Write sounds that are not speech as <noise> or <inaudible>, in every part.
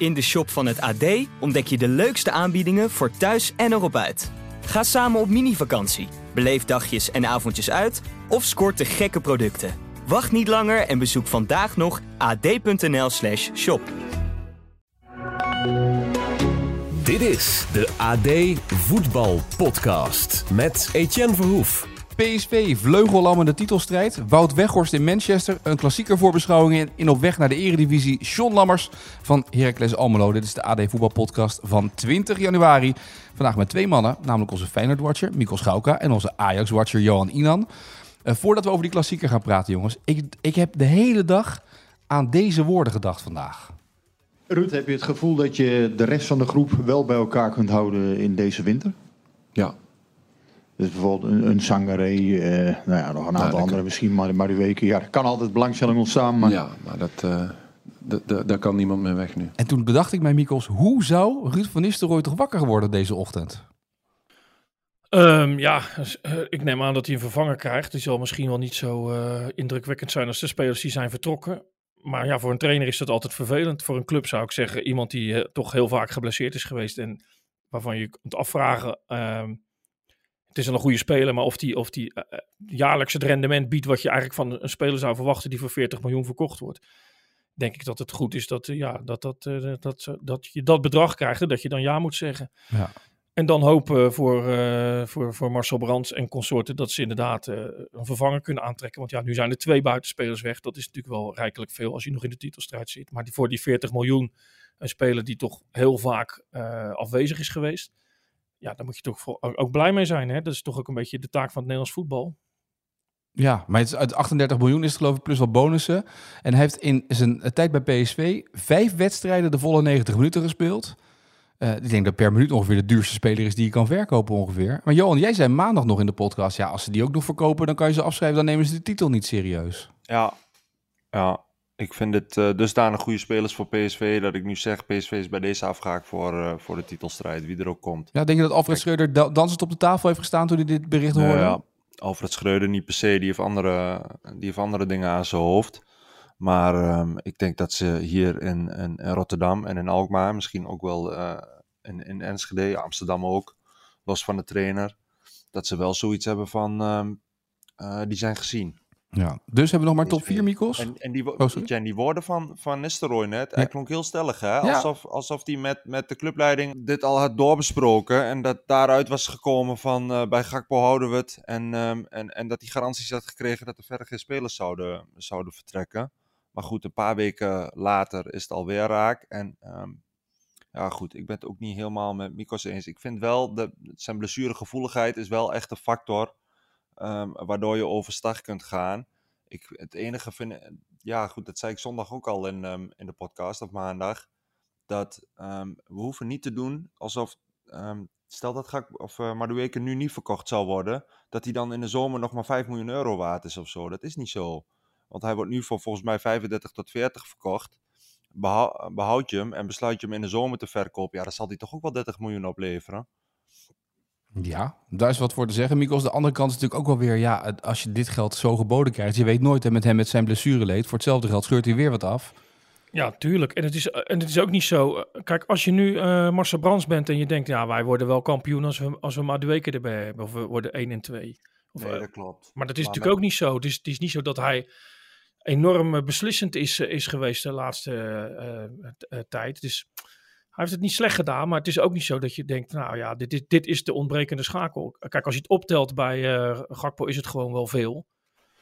In de shop van het AD ontdek je de leukste aanbiedingen voor thuis en erop uit. Ga samen op mini-vakantie, beleef dagjes en avondjes uit of scoort de gekke producten. Wacht niet langer en bezoek vandaag nog ad.nl/slash shop. Dit is de AD Voetbal Podcast met Etienne Verhoef. PSV vleugellam de titelstrijd. Wout Weghorst in Manchester. Een klassieker voorbeschouwing in, in op weg naar de eredivisie. Sean Lammers van Heracles Almelo. Dit is de AD Voetbalpodcast van 20 januari. Vandaag met twee mannen, namelijk onze Feyenoord-watcher Mikkel Schauka en onze Ajax-watcher Johan Inan. Uh, voordat we over die klassieker gaan praten, jongens. Ik, ik heb de hele dag aan deze woorden gedacht vandaag. Ruud, heb je het gevoel dat je de rest van de groep wel bij elkaar kunt houden in deze winter? Ja, dus bijvoorbeeld een, een Sangaré, uh, nou ja, nog een aantal ja, andere misschien, maar, maar die weken. Ja, er kan altijd belangstelling ontstaan. Maar... Ja, maar dat, uh, daar kan niemand meer weg nu. En toen bedacht ik mij, Mikkels, hoe zou Ruud van Nistelrooy toch wakker worden deze ochtend? Um, ja, ik neem aan dat hij een vervanger krijgt. Die zal misschien wel niet zo uh, indrukwekkend zijn als de spelers die zijn vertrokken. Maar ja, voor een trainer is dat altijd vervelend. Voor een club zou ik zeggen, iemand die uh, toch heel vaak geblesseerd is geweest en waarvan je kunt afvragen... Uh, het is wel een goede speler, maar of die, of die uh, jaarlijks het rendement biedt wat je eigenlijk van een speler zou verwachten die voor 40 miljoen verkocht wordt. Denk ik dat het goed is dat, uh, ja, dat, dat, uh, dat, dat je dat bedrag krijgt en dat je dan ja moet zeggen. Ja. En dan hopen voor, voor, voor Marcel Brands en consorten dat ze inderdaad een vervanger kunnen aantrekken. Want ja, nu zijn er twee buitenspelers weg. Dat is natuurlijk wel rijkelijk veel als je nog in de titelstrijd zit. Maar die, voor die 40 miljoen, een speler die toch heel vaak afwezig is geweest ja, daar moet je toch ook blij mee zijn. Hè? Dat is toch ook een beetje de taak van het Nederlands voetbal. Ja, maar het is uit 38 miljoen is het geloof ik plus wat bonussen. En hij heeft in zijn tijd bij PSV vijf wedstrijden de volle 90 minuten gespeeld. Uh, ik denk dat per minuut ongeveer de duurste speler is die je kan verkopen ongeveer. Maar Johan, jij zei maandag nog in de podcast, ja, als ze die ook nog verkopen, dan kan je ze afschrijven, dan nemen ze de titel niet serieus. Ja, ja ik vind het uh, dusdanig goede spelers voor PSV dat ik nu zeg, PSV is bij deze afgehaakt voor, uh, voor de titelstrijd, wie er ook komt. Ja, denk je dat Alfred Schreuder da dansend op de tafel heeft gestaan toen hij dit bericht hoorde? Ja, Alfred Schreuder niet per se, die heeft andere, die heeft andere dingen aan zijn hoofd. Maar um, ik denk dat ze hier in, in, in, Rotterdam en in Alkmaar, misschien ook wel uh, in, in Enschede, Amsterdam ook, los van de trainer, dat ze wel zoiets hebben van, um, die zijn gezien. Ja, dus hebben we nog maar top 4, Mikos. En, en die, oh, en die woorden van, van Nistelrooy net, hij klonk heel stellig, hè? Alsof, ja. alsof hij met, met de clubleiding dit al had doorbesproken. En dat daaruit was gekomen van, uh, bij Gakpo houden we het. En, um, en, en dat hij garanties had gekregen dat er verder geen spelers zouden, zouden vertrekken. Maar goed, een paar weken later is het alweer raak. En um, ja, goed, ik ben het ook niet helemaal met Mikos eens. Ik vind wel, dat zijn blessuregevoeligheid is wel echt een factor Um, waardoor je overstag kunt gaan. Ik, het enige vind ja goed, dat zei ik zondag ook al in, um, in de podcast of maandag. Dat um, we hoeven niet te doen alsof, stel dat Gak, of uh, Madueke nu niet verkocht zou worden, dat hij dan in de zomer nog maar 5 miljoen euro waard is of zo. Dat is niet zo. Want hij wordt nu voor volgens mij 35 tot 40 verkocht. Behoud je hem en besluit je hem in de zomer te verkopen, ja, dan zal hij toch ook wel 30 miljoen opleveren. Ja, daar is wat voor te zeggen. Mikos, de andere kant is natuurlijk ook wel weer... ja, als je dit geld zo geboden krijgt... je weet nooit en met hem met zijn blessure leed. Voor hetzelfde geld scheurt hij weer wat af. Ja, tuurlijk. En het is, en het is ook niet zo... Eh, kijk, als je nu uh, Marcel Brands bent en je denkt... ja, wij worden wel kampioen als we, als we maar de weken erbij hebben. Of we worden 1 en 2. Of, nee, dat klopt. Maar dat is maar natuurlijk ook niet zo. Het is, het is niet zo dat hij enorm beslissend is, is geweest de laatste uh, uh, tijd. Dus heeft het niet slecht gedaan, maar het is ook niet zo dat je denkt, nou ja, dit is, dit is de ontbrekende schakel. Kijk, als je het optelt bij uh, Gakpo is het gewoon wel veel.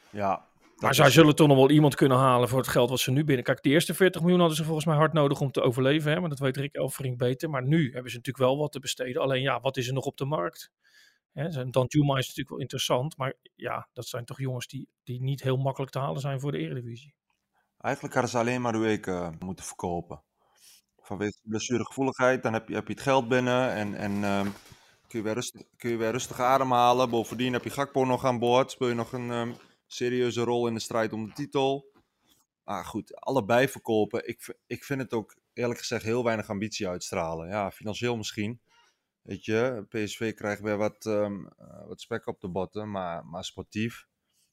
Ja. Maar zij zullen toch nog wel iemand kunnen halen voor het geld wat ze nu binnen. Kijk, de eerste 40 miljoen hadden ze volgens mij hard nodig om te overleven. Hè? Maar dat weet Rick Elfrink beter. Maar nu hebben ze natuurlijk wel wat te besteden. Alleen ja, wat is er nog op de markt? Hè? Dan Juma is natuurlijk wel interessant. Maar ja, dat zijn toch jongens die, die niet heel makkelijk te halen zijn voor de Eredivisie. Eigenlijk hadden ze alleen maar de week uh, moeten verkopen vanwege blessuregevoeligheid. Dan heb je, heb je het geld binnen en, en um, kun, je weer rustig, kun je weer rustig ademhalen. Bovendien heb je Gakpo nog aan boord. Speel je nog een um, serieuze rol in de strijd om de titel. Maar goed, allebei verkopen. Ik, ik vind het ook eerlijk gezegd heel weinig ambitie uitstralen. Ja, financieel misschien. Weet je, PSV krijgt weer wat, um, wat spek op de botten, maar, maar sportief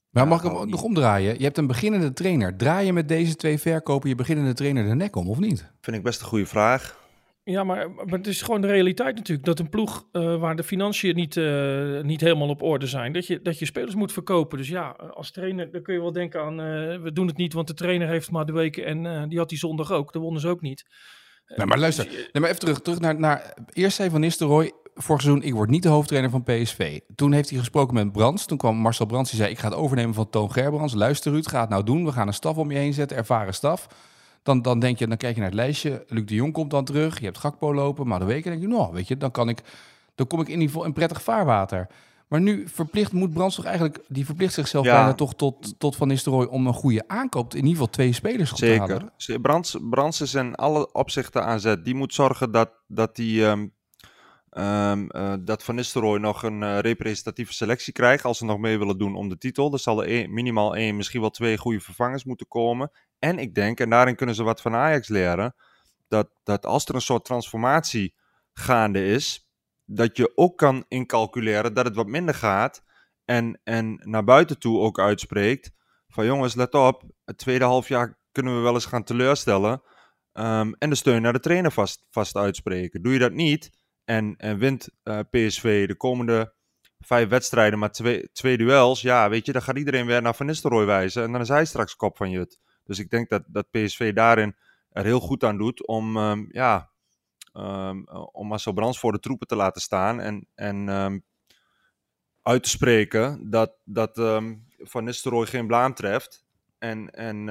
Maar mag ik hem nog omdraaien? Je hebt een beginnende trainer. Draai je met deze twee verkopen je beginnende trainer de nek om, of niet? Vind ik best een goede vraag. Ja, maar, maar het is gewoon de realiteit natuurlijk. Dat een ploeg uh, waar de financiën niet, uh, niet helemaal op orde zijn, dat je, dat je spelers moet verkopen. Dus ja, als trainer, dan kun je wel denken aan, uh, we doen het niet, want de trainer heeft maar de weken en die had die zondag ook. De wonnen ze ook niet. Nee, maar luister, nee, maar even terug, terug naar, naar eerst zei Van Nistelrooy, vorig seizoen, ik word niet de hoofdtrainer van PSV. Toen heeft hij gesproken met Brands. Toen kwam Marcel Brands, die zei, ik ga het overnemen van Toon Gerbrands. Luister Ruud, ga het nou doen. We gaan een staf om je heen zetten, ervaren staf. Dan, dan denk je, dan kijk je naar het lijstje. Luc de Jong komt dan terug. Je hebt Gakpo lopen. Maar de weken denk je, nou, weet je, dan kan ik, dan kom ik in ieder geval in prettig vaarwater. Maar nu verplicht moet Brands toch eigenlijk, die verplicht zichzelf ja. bijna toch tot, tot Van Nistelrooy om een goede aankoop, in ieder geval twee spelers te halen. Zeker. Brands, Brands is in alle opzichten aanzet. Die moet zorgen dat, dat die um, um, uh, dat Van Nistelrooy nog een uh, representatieve selectie krijgt als ze nog mee willen doen om de titel. Er zal er minimaal één, misschien wel twee goede vervangers moeten komen. En ik denk, en daarin kunnen ze wat van Ajax leren, dat, dat als er een soort transformatie gaande is, dat je ook kan incalculeren dat het wat minder gaat. En, en naar buiten toe ook uitspreekt van jongens, let op, het tweede halfjaar kunnen we wel eens gaan teleurstellen. Um, en de steun naar de trainer vast, vast uitspreken. Doe je dat niet en, en wint uh, PSV de komende vijf wedstrijden maar twee, twee duels, ja, weet je, dan gaat iedereen weer naar Van Nistelrooy wijzen en dan is hij straks kop van Jut. Dus ik denk dat, dat PSV daarin er heel goed aan doet om, um, ja, um, om Marcel Brands voor de troepen te laten staan en, en um, uit te spreken dat, dat Van Nistelrooy geen blaam treft. En, en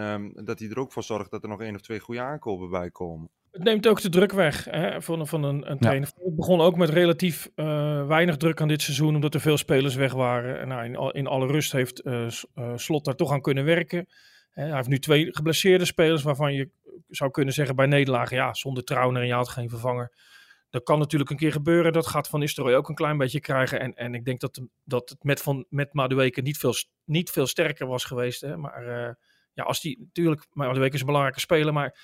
dat hij er ook voor zorgt dat er nog één of twee goede aankopen bij komen. Het neemt ook de druk weg hè, van, van een, een trainer. Ja. Het begon ook met relatief uh, weinig druk aan dit seizoen, omdat er veel spelers weg waren. En nou, in, in alle rust heeft uh, uh, Slot daar toch aan kunnen werken. Hij heeft nu twee geblesseerde spelers waarvan je zou kunnen zeggen bij nederlagen, ja, zonder Trauner en je had geen vervanger. Dat kan natuurlijk een keer gebeuren. Dat gaat Van Nistelrooy ook een klein beetje krijgen. En, en ik denk dat, dat het met, van, met Madueke niet veel, niet veel sterker was geweest. Hè. Maar uh, ja, als die natuurlijk, Madueke is een belangrijke speler, maar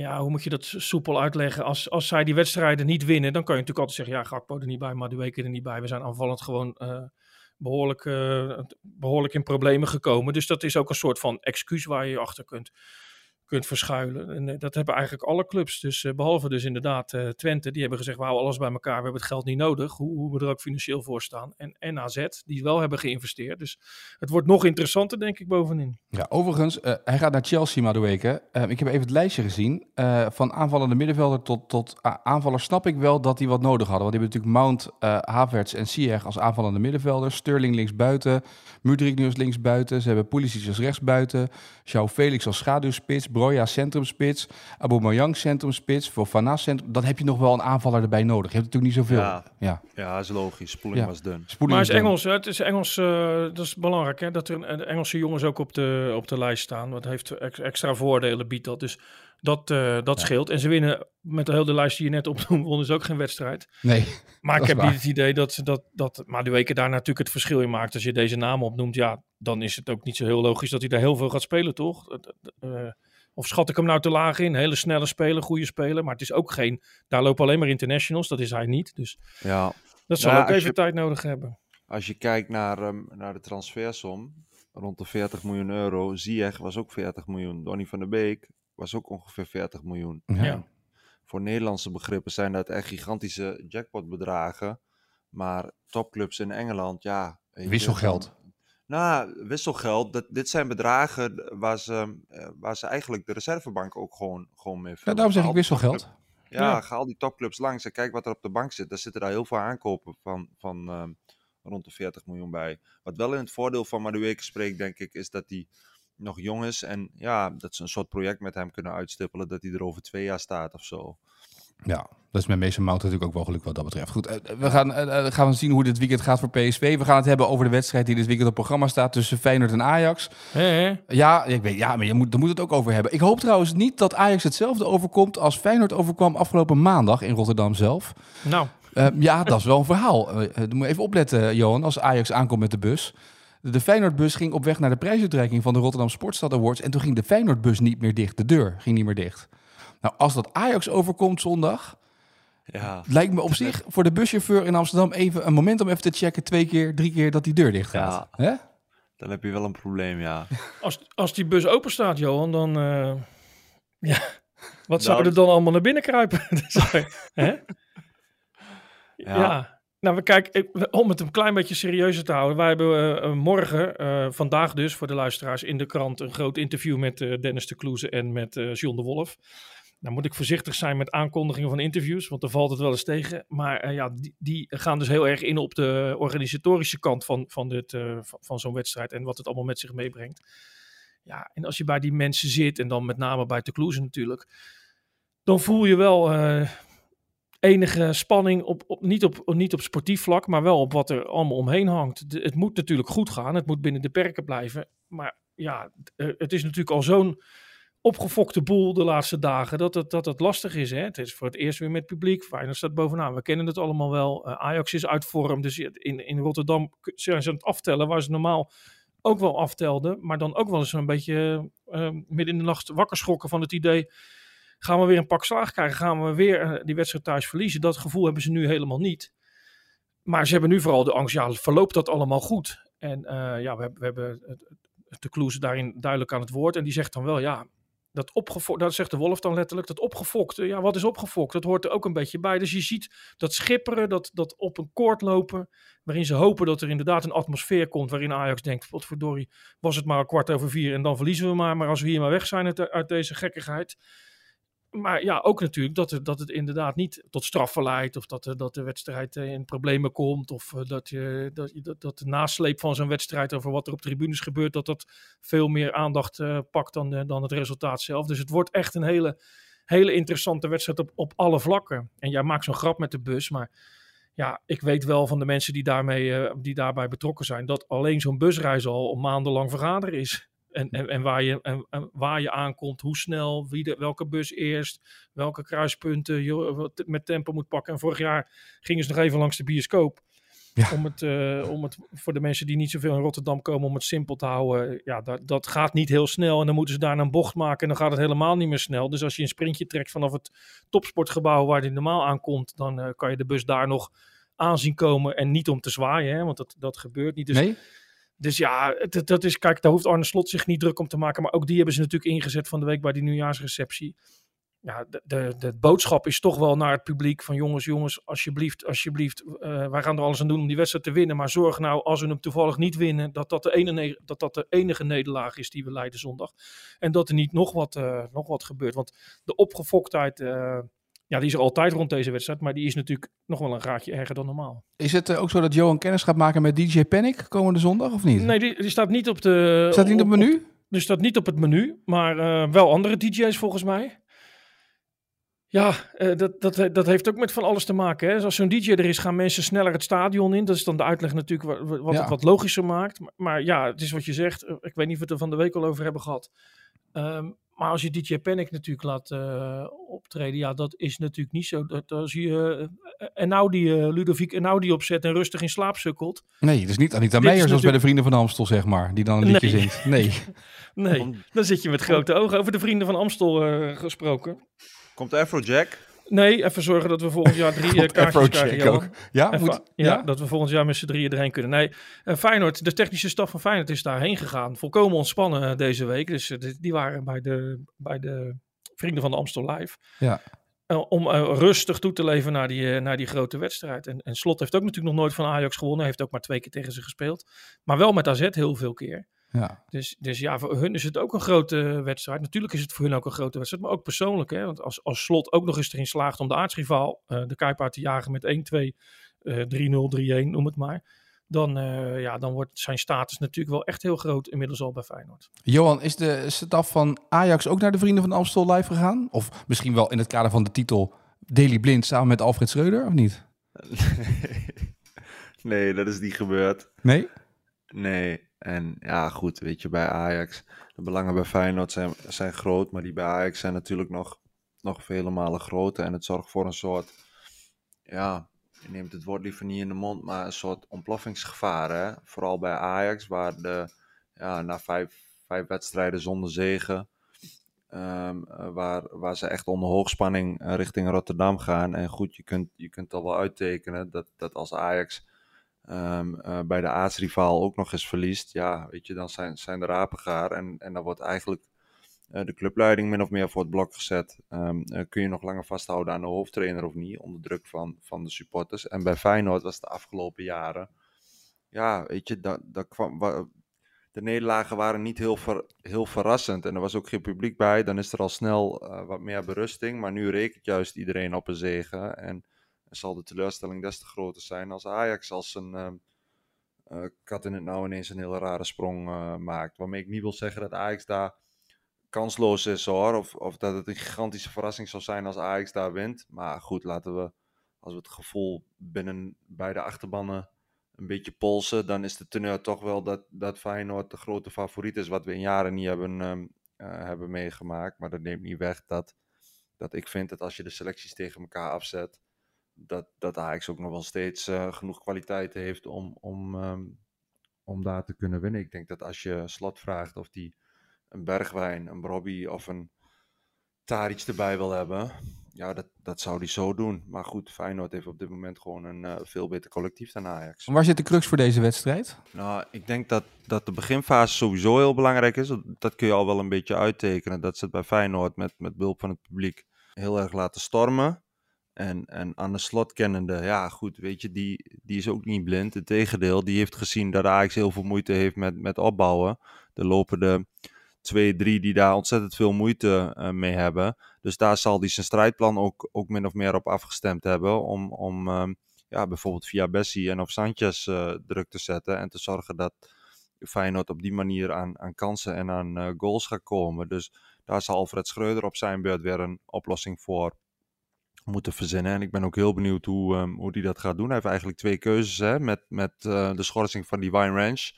ja, hoe moet je dat soepel uitleggen? Als, als zij die wedstrijden niet winnen, dan kan je natuurlijk altijd zeggen, ja, Gakpo er niet bij, Madueke er niet bij. We zijn aanvallend gewoon uh, behoorlijk, uh, behoorlijk in problemen gekomen. Dus dat is ook een soort van excuus waar je je achter kunt, kunt verschuilen. En uh, dat hebben eigenlijk alle clubs. Dus uh, behalve dus inderdaad Twente, die hebben gezegd, we houden alles bij elkaar. We hebben het geld niet nodig, hoe, hoe we er ook financieel voor staan. En, en AZ, die wel hebben geïnvesteerd. Dus het wordt nog interessanter, denk ik, bovenin. Ja, overigens, hij gaat naar Chelsea, Madueke. ik heb even het lijstje gezien. van aanvallende middenvelder tot, tot aanvaller snap ik wel dat die wat nodig hadden. Want die hebben natuurlijk Mount, Havertz en Ziyech als aanvallende middenvelders. Sterling links buiten. Mudrik nu als links buiten. Ze hebben Pulisic als rechts buiten. João Felix als schaduwspits. Broja centrumspits. Aubameyang centrumspits. Voor Fana centrum. Dan heb je nog wel een aanvaller erbij nodig. Je hebt natuurlijk niet zoveel. Ja, ja. ja is logisch. Spoeling ja. was dun. Spoeling maar is Engels, hè? het is Engels, uh, dat is belangrijk hè? dat er een, Engelse jongens ook op de, op de lijst staan. Want heeft extra voordelen biedt dat. Dus dat, uh, dat ja. scheelt. En ze winnen met de hele lijst die je net opnoemde, <laughs> wonnen ze ook geen wedstrijd. Nee. <laughs> Maar ik heb niet het idee dat, dat, dat maar de weken daar natuurlijk het verschil in maakt. Als je deze namen opnoemt, ja, dan is het ook niet zo heel logisch dat hij daar heel veel gaat spelen, toch? Uh, of schat ik hem nou te laag in? Hele snelle speler, goede speler. Maar het is ook geen. Daar lopen alleen maar internationals. Dat is hij niet. Dus ja. dat zal ja, ook even je, tijd nodig hebben. Als je kijkt naar, um, naar de transfersom, rond de 40 miljoen euro. Ziyech was ook 40 miljoen. Donny van der Beek was ook ongeveer 40 miljoen. Ja. Voor Nederlandse begrippen zijn dat echt gigantische jackpotbedragen. Maar topclubs in Engeland, ja. Wisselgeld. Nou, wisselgeld. Dat, dit zijn bedragen waar ze, waar ze eigenlijk de reservebank ook gewoon, gewoon mee vullen. Ja, daarom zeg ik wisselgeld. Ja, ja, ga al die topclubs langs en kijk wat er op de bank zit. Daar zitten daar heel veel aankopen van, van um, rond de 40 miljoen bij. Wat wel in het voordeel van Madueke spreekt, denk ik, is dat hij nog jong is. En ja, dat ze een soort project met hem kunnen uitstippelen. Dat hij er over twee jaar staat of zo. Ja, dat is met Mason Mount natuurlijk ook wel geluk wat dat betreft. Goed, we gaan, uh, gaan we zien hoe dit weekend gaat voor PSV. We gaan het hebben over de wedstrijd die dit weekend op programma staat tussen Feyenoord en Ajax. Hey, Ja, ik weet, ja, maar je moet, daar moet het ook over hebben. Ik hoop trouwens niet dat Ajax hetzelfde overkomt als Feyenoord overkwam afgelopen maandag in Rotterdam zelf. Nou. Uh, ja, dat is wel een verhaal. Uh, moet je even opletten, Johan, als Ajax aankomt met de bus. De Feyenoordbus ging op weg naar de prijsuitreiking van de Rotterdam Sportstad Awards. En toen ging de Feyenoordbus niet meer dicht. De deur ging niet meer dicht. Nou, als dat Ajax overkomt zondag... Ja. Lijkt me op zich voor de buschauffeur in Amsterdam even een moment om even te checken, twee keer, drie keer, dat die deur dicht gaat. Ja. Hè? dan heb je wel een probleem, ja. <laughs> Als, als die bus open staat, Johan, dan... Uh, ja, wat zou Nou, er dan allemaal naar binnen kruipen? <laughs> Hè? Ja. ja. Nou, we kijken, om het een klein beetje serieuzer te houden. Wij hebben uh, morgen, uh, vandaag dus, voor de luisteraars in de krant... een groot interview met uh, Dennis de Kloeze en met John de Wolf. Nou moet ik voorzichtig zijn met aankondigingen van interviews, want dan valt het wel eens tegen. Maar ja, die, die, gaan dus heel erg in op de organisatorische kant van, van, dit, van, van zo'n wedstrijd... en wat het allemaal met zich meebrengt. Ja, en als je bij die mensen zit, en dan met name bij Kloeze natuurlijk... dan voel je wel enige spanning, op, op, niet, op, niet op sportief vlak, maar wel op wat er allemaal omheen hangt. Het moet natuurlijk goed gaan, het moet binnen de perken blijven. Maar ja, het is natuurlijk al zo'n opgefokte boel de laatste dagen dat het, dat het lastig is. Hè? Het is voor het eerst weer met publiek. Feyenoord staat bovenaan. We kennen het allemaal wel. Uh, Ajax is uit vorm. Dus in, in Rotterdam zijn ze aan het aftellen waar ze normaal ook wel aftelden. Maar dan ook wel eens een beetje uh, midden in de nacht wakker schrokken van het idee gaan we weer een pak slaag krijgen? Gaan we weer die wedstrijd thuis verliezen? Dat gevoel hebben ze nu helemaal niet. Maar ze hebben nu vooral de angst, ja, verloopt dat allemaal goed? En ja, we hebben, we hebben de Kloes daarin duidelijk aan het woord. En die zegt dan wel, ja, dat opgefokt, dat zegt de Wolf dan letterlijk, dat opgefokte, ja, wat is opgefokt? Dat hoort er ook een beetje bij. Dus je ziet dat schipperen, dat, dat op een koord lopen, waarin ze hopen dat er inderdaad een atmosfeer komt waarin Ajax denkt, wat verdorie, was het maar een kwart over vier en dan verliezen we maar. Maar als we hier maar weg zijn uit deze gekkigheid, maar ja, ook natuurlijk dat het, dat het inderdaad niet tot straffen leidt. Of dat, dat de wedstrijd in problemen komt. Of dat, je, dat, dat, de nasleep van zo'n wedstrijd over wat er op tribunes gebeurt. Dat dat veel meer aandacht uh, pakt dan, dan het resultaat zelf. Dus het wordt echt een hele, hele interessante wedstrijd op, op alle vlakken. En jij maakt zo'n grap met de bus. Maar ja, ik weet wel van de mensen die, daarmee, die daarbij betrokken zijn. Dat alleen zo'n busreis al maandenlang vergaderen is. En, en, en, waar je, en, en, waar je aankomt, hoe snel, wie de, welke bus eerst, welke kruispunten je met tempo moet pakken. En vorig jaar gingen ze nog even langs de bioscoop. Ja. Om, het, uh, om het voor de mensen die niet zoveel in Rotterdam komen, om het simpel te houden. Ja, dat, dat gaat niet heel snel. En dan moeten ze daar een bocht maken en dan gaat het helemaal niet meer snel. Dus als je een sprintje trekt vanaf het topsportgebouw waar die normaal aankomt, dan uh, kan je de bus daar nog aanzien komen. En niet om te zwaaien, hè, want dat, dat gebeurt niet. Dus, nee? Dus ja, dat, dat is, kijk, daar hoeft Arne Slot zich niet druk om te maken. Maar ook die hebben ze natuurlijk ingezet van de week bij die nieuwjaarsreceptie. Ja, de, de, boodschap is toch wel naar het publiek van jongens, jongens, alsjeblieft, alsjeblieft. Uh, wij gaan er alles aan doen om die wedstrijd te winnen. Maar zorg nou, als we hem toevallig niet winnen, dat dat de, ene, dat dat de enige nederlaag is die we leiden zondag. En dat er niet nog wat, uh, nog wat gebeurt. Want de opgefoktheid... Uh, ja, die is er altijd rond deze wedstrijd, maar die is natuurlijk nog wel een graadje erger dan normaal. Is het uh, ook zo dat Johan kennis gaat maken met DJ Panic komende zondag of niet? Nee, die, die staat niet op de. Staat niet op het menu? Op, die staat niet op het menu, maar uh, wel andere DJ's volgens mij. Ja, uh, dat, dat, dat heeft ook met van alles te maken. Hè? Dus als zo'n DJ er is, gaan mensen sneller het stadion in. Dat is dan de uitleg natuurlijk wat, wat ja. het wat logischer maakt. Maar, maar, ja, het is wat je zegt. Ik weet niet of we het er van de week al over hebben gehad. Um, maar als je DJ Panic natuurlijk laat uh, optreden, ja, dat is natuurlijk niet zo. Dat als je uh, Enaudi, uh, Ludovic Enaudi opzet en rustig in slaap sukkelt. Nee, dus niet Anita Meijer zoals bij de Vrienden van Amstel, zeg maar, die dan een liedje nee. zingt. Nee. <laughs> nee, dan zit je met grote ogen over de Vrienden van Amstel gesproken. Komt Afrojack? Nee, even zorgen dat we volgend jaar drie <laughs> uh, kaartjes krijgen. Ook. Ja, even, moet, ja, ja, dat we volgend jaar met z'n drieën erheen kunnen. Nee, uh, Feyenoord, de technische staf van Feyenoord is daarheen gegaan. Volkomen ontspannen uh, deze week. Dus die waren bij de, bij de Vrienden van de Amstel Live. Ja. om rustig toe te leven naar die, naar die grote wedstrijd. En, en Slot heeft ook natuurlijk nog nooit van Ajax gewonnen. Heeft ook maar twee keer tegen ze gespeeld. Maar wel met AZ heel veel keer. Ja. Dus, dus ja, voor hun is het ook een grote wedstrijd. Natuurlijk is het voor hun ook een grote wedstrijd, maar ook persoonlijk. Hè? Want als, als Slot ook nog eens erin slaagt om de aartsrivaal uh, de Kuip uit te jagen met 1-2, uh, 3-0, 3-1, noem het maar. Dan, uh, ja, dan wordt zijn status natuurlijk wel echt heel groot inmiddels al bij Feyenoord. Johan, is de staf van Ajax ook naar de Vrienden van Amstel live gegaan? Of misschien wel in het kader van de titel Daily Blind samen met Alfred Schreuder, of niet? <laughs> nee, dat is niet gebeurd. Nee? Nee, en ja, goed, weet je, bij Ajax, de belangen bij Feyenoord zijn, zijn groot, maar die bij Ajax zijn natuurlijk nog, nog vele malen groter. En het zorgt voor een soort, ja, je neemt het woord liever niet in de mond, maar een soort ontploffingsgevaar. Hè? Vooral bij Ajax, waar de, ja, na vijf, vijf wedstrijden zonder zegen, um, waar, waar ze echt onder hoogspanning richting Rotterdam gaan. En goed, je kunt, je kunt al wel uittekenen dat, dat als Ajax um, bij de aartsrivaal ook nog eens verliest, ja, weet je, dan zijn, zijn de rapen gaar. En, en dan wordt eigenlijk uh, de clubleiding min of meer voor het blok gezet. Um, kun je nog langer vasthouden aan de hoofdtrainer of niet, onder druk van, van de supporters. En bij Feyenoord was de afgelopen jaren, ja, weet je, dat, dat kwam, de nederlagen waren niet heel, ver, heel verrassend. En er was ook geen publiek bij. Dan is er al snel wat meer berusting. Maar nu rekent juist iedereen op een zegen. En zal de teleurstelling des te groter zijn als Ajax als een uh, uh, kat in het nou ineens een hele rare sprong uh, maakt. Waarmee ik niet wil zeggen dat Ajax daar kansloos is hoor. Of, of dat het een gigantische verrassing zou zijn als Ajax daar wint. Maar goed, laten we, als we het gevoel binnen beide achterbannen een beetje polsen, dan is de teneur toch wel dat, dat Feyenoord de grote favoriet is, wat we in jaren niet hebben, um, hebben meegemaakt. Maar dat neemt niet weg dat, dat ik vind dat als je de selecties tegen elkaar afzet, dat, dat Ajax ook nog wel steeds uh, genoeg kwaliteit heeft om, om, um, om daar te kunnen winnen. Ik denk dat als je Slot vraagt of die een Bergwijn, een Brobby of een Taric erbij wil hebben, ja, dat, dat zou hij zo doen. Maar goed, Feyenoord heeft op dit moment gewoon een uh, veel beter collectief dan Ajax. Waar zit de crux voor deze wedstrijd? Nou, ik denk dat, dat de beginfase sowieso heel belangrijk is. Dat kun je al wel een beetje uittekenen. Dat ze het bij Feyenoord met, met behulp van het publiek heel erg laten stormen. En, en aan de slot kennende, ja goed, weet je, die, die is ook niet blind. Integendeel, die heeft gezien dat Ajax heel veel moeite heeft met, met opbouwen. Er lopen de twee, drie die daar ontzettend veel moeite uh, mee hebben. Dus daar zal hij zijn strijdplan ook, ook min of meer op afgestemd hebben. Om, om um, ja, bijvoorbeeld via Bessie en of Sanchez uh, druk te zetten. En te zorgen dat Feyenoord op die manier aan, aan kansen en aan uh, goals gaat komen. Dus daar zal Alfred Schreuder op zijn beurt weer een oplossing voor moeten verzinnen. En ik ben ook heel benieuwd hoe, um, hoe hij dat gaat doen. Hij heeft eigenlijk twee keuzes hè, met, met uh, de schorsing van die Wine Ranch.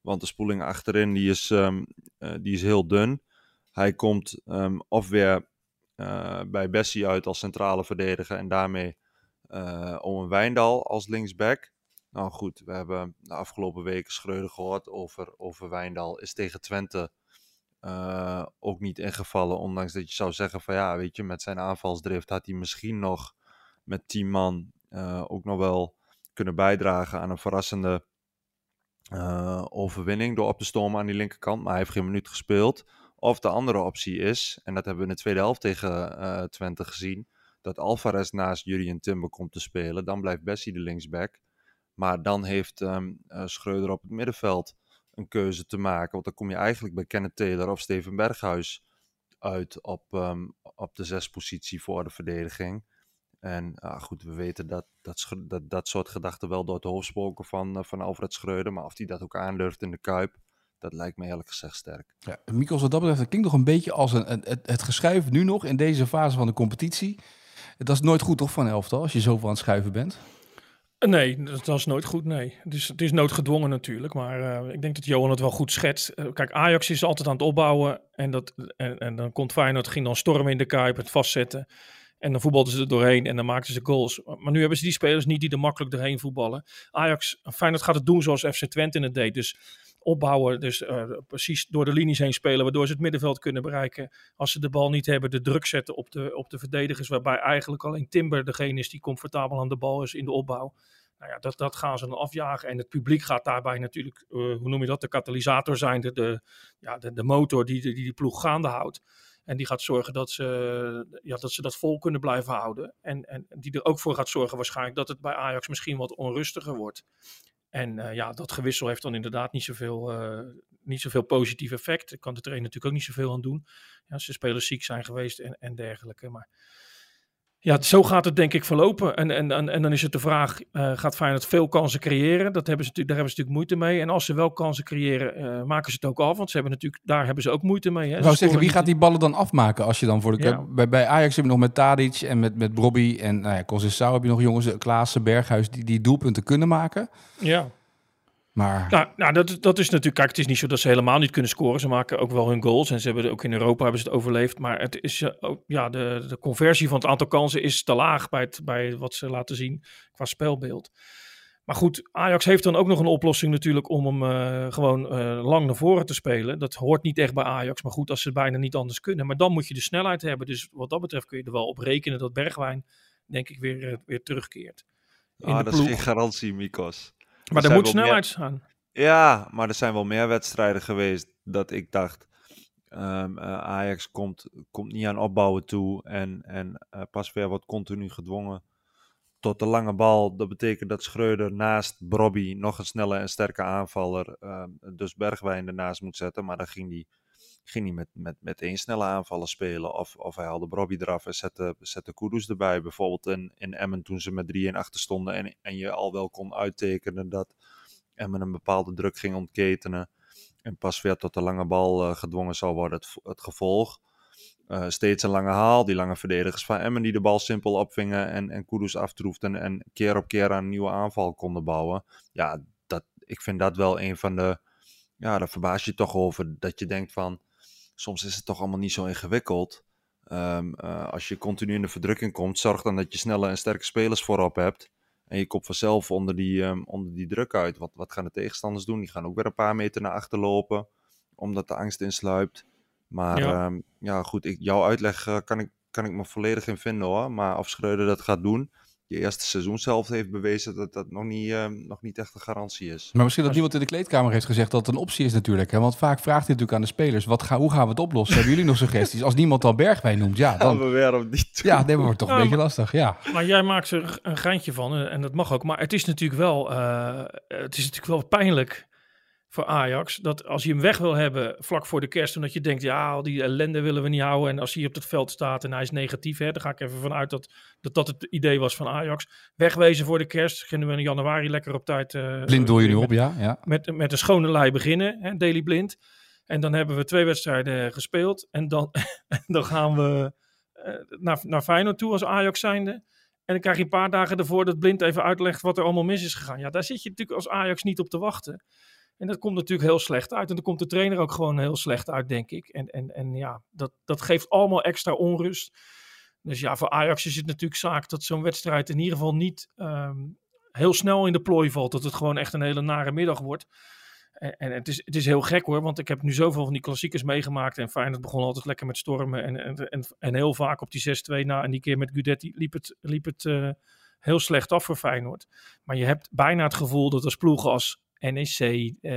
Want de spoeling achterin die is, um, uh, die is heel dun. Hij komt um, of weer uh, bij Bessie uit als centrale verdediger en daarmee om een Wijndal als linksback. Nou goed, we hebben de afgelopen weken Schreuder gehoord over, over Wijndal. Is tegen Twente niet ingevallen. Ondanks dat je zou zeggen van ja, weet je, met zijn aanvalsdrift had hij misschien nog met 10 man uh, ook nog wel kunnen bijdragen aan een verrassende uh, overwinning door op te stormen aan die linkerkant. Maar hij heeft geen minuut gespeeld. Of de andere optie is, en dat hebben we in de tweede helft tegen Twente gezien, dat Alvarez naast Jurien Timber komt te spelen. Dan blijft Bessie de linksback. Maar dan heeft um, Schreuder op het middenveld een keuze te maken. Want dan kom je eigenlijk bij Kenneth Taylor of Steven Berghuis uit op, um, op de zespositie voor de verdediging. En uh, goed, we weten dat dat, dat dat soort gedachten wel door het hoofd spoken van, uh, van Alfred Schreuder. Maar of hij dat ook aandurft in de Kuip, dat lijkt me eerlijk gezegd sterk. Ja, Mikos, wat dat betreft, dat klinkt nog een beetje als een, het, het geschuif nu nog in deze fase van de competitie. Dat is nooit goed toch van elftal, als je zoveel aan het schuiven bent? Nee, dat, is nooit goed, nee. Dus het is noodgedwongen natuurlijk, maar uh, ik denk dat Johan het wel goed schetst. Uh, kijk, Ajax is altijd aan het opbouwen en, dat, en, en dan komt Feyenoord, ging dan stormen in de Kuip, het vastzetten. En dan voetbalden ze er doorheen en dan maakten ze goals. Maar nu hebben ze die spelers niet die er makkelijk doorheen voetballen. Ajax, Feyenoord gaat het doen zoals FC Twente het deed. Dus opbouwen, dus uh, precies door de linies heen spelen, waardoor ze het middenveld kunnen bereiken. Als ze de bal niet hebben, de druk zetten op de, op de verdedigers, waarbij eigenlijk alleen Timber degene is die comfortabel aan de bal is in de opbouw. Nou ja, dat, dat gaan ze dan afjagen. En het publiek gaat daarbij natuurlijk, uh, hoe noem je dat, de katalysator zijn, de, de, ja, de, de motor die, die die ploeg gaande houdt. En die gaat zorgen dat ze, ja, dat ze dat vol kunnen blijven houden. En, en die er ook voor gaat zorgen waarschijnlijk dat het bij Ajax misschien wat onrustiger wordt. En uh, ja, dat gewissel heeft dan inderdaad niet zoveel, uh, niet zoveel positief effect. Daar kan de trainer natuurlijk ook niet zoveel aan doen. Ja, ze spelers ziek zijn geweest en, en dergelijke. Maar ja, zo gaat het denk ik verlopen. En, en, en, en dan is het de vraag, uh, gaat Feyenoord veel kansen creëren? Dat hebben ze, daar hebben ze natuurlijk moeite mee. En als ze wel kansen creëren, uh, maken ze het ook af. Want ze hebben natuurlijk, daar hebben ze ook moeite mee. Hè? Ik wou zeggen, wie gaat die ballen dan afmaken als je dan voor de... Ja. Bij, bij Ajax heb je nog met Tadic en met, met Brobby en nou ja, heb je nog jongens, Klaassen, Berghuis, die, die doelpunten kunnen maken. Ja. Maar... Nou, nou dat, dat is natuurlijk... Kijk, het is niet zo dat ze helemaal niet kunnen scoren. Ze maken ook wel hun goals. En ze hebben ook in Europa hebben ze het overleefd. Maar het is, ook, ja, de, de conversie van het aantal kansen is te laag bij, het, bij wat ze laten zien qua spelbeeld. Maar goed, Ajax heeft dan ook nog een oplossing natuurlijk om hem uh, gewoon uh, lang naar voren te spelen. Dat hoort niet echt bij Ajax, maar goed, als ze bijna niet anders kunnen. Maar dan moet je de snelheid hebben. Dus wat dat betreft kun je er wel op rekenen dat Bergwijn, denk ik, weer, weer terugkeert. Ah, dat ploeg. is geen garantie, Mikos. Maar er moet snelheid staan. Ja, maar er zijn wel meer wedstrijden geweest dat ik dacht... Um, Ajax komt, komt niet aan opbouwen toe en, en uh, Pasveer wordt continu gedwongen tot de lange bal. Dat betekent dat Schreuder naast Brobby nog een snelle en sterke aanvaller, uh, dus Bergwijn ernaast moet zetten. Maar dan ging hij ging hij met, met, met één snelle aanvallen spelen. Of, of hij haalde Brobby eraf en zette, zette Kudus erbij. Bijvoorbeeld in, in Emmen toen ze met 3-1 achter stonden. En, en je al wel kon uittekenen dat Emmen een bepaalde druk ging ontketenen. En pas weer tot de lange bal uh, gedwongen zou worden. Het, het gevolg. Uh, steeds een lange haal. Die lange verdedigers van Emmen die de bal simpel opvingen en, en Kudus aftroefden. En keer op keer aan een nieuwe aanval konden bouwen. Ja, dat, ik vind dat wel een van de... Ja, daar verbaas je toch over. Dat je denkt van soms is het toch allemaal niet zo ingewikkeld. Um, uh, als je continu in de verdrukking komt, zorg dan dat je snelle en sterke spelers voorop hebt. En je komt vanzelf onder die, um, onder die druk uit. Wat, wat gaan de tegenstanders doen? Die gaan ook weer een paar meter naar achter lopen, omdat de angst insluipt. Maar ja, um, ja goed, ik, jouw uitleg uh, kan, ik, kan ik me volledig in vinden hoor. Maar of Schreuder dat gaat doen, je eerste seizoen zelf heeft bewezen dat dat nog niet, uh, nog niet echt een garantie is. Maar misschien dat niemand in de kleedkamer heeft gezegd dat het een optie is natuurlijk. Hè? Want vaak vraagt hij natuurlijk aan de spelers, wat ga, hoe gaan we het oplossen? Hebben jullie nog suggesties? Als niemand al Bergwijn noemt, ja, dan... we weer op die <laughs> Ja, dan wordt het toch een beetje lastig, ja. Maar jij maakt er een geintje van en dat mag ook. Maar het is natuurlijk wel, uh, het is natuurlijk wel pijnlijk voor Ajax. Dat als je hem weg wil hebben vlak voor de kerst, omdat je denkt, ja, al die ellende willen we niet houden. En als hij op het veld staat en hij is negatief, hè, dan ga ik even vanuit dat, dat dat het idee was van Ajax. Wegwezen voor de kerst, beginnen we in januari lekker op tijd. Uh, blind doe je nu op, ja. ja. Met, met een schone lei beginnen, hè, Daily Blind. En dan hebben we twee wedstrijden gespeeld. En dan, <laughs> dan gaan we uh, naar, naar Feyenoord toe als Ajax zijnde. En dan krijg je een paar dagen ervoor dat Blind even uitlegt wat er allemaal mis is gegaan. Ja, daar zit je natuurlijk als Ajax niet op te wachten. En dat komt natuurlijk heel slecht uit. En dan komt de trainer ook gewoon heel slecht uit, denk ik. En, en, en ja, dat, dat geeft allemaal extra onrust. Dus ja, voor Ajax is het natuurlijk zaak dat zo'n wedstrijd in ieder geval niet um, heel snel in de plooi valt. Dat het gewoon echt een hele nare middag wordt. En, en het, is, het is heel gek hoor, want ik heb nu zoveel van die klassiekers meegemaakt. En Feyenoord begon altijd lekker met stormen. En, en, en, en heel vaak op die 6-2 na. En die keer met Gudetti liep het, liep het uh, heel slecht af voor Feyenoord. Maar je hebt bijna het gevoel dat als ploegen als NEC, uh,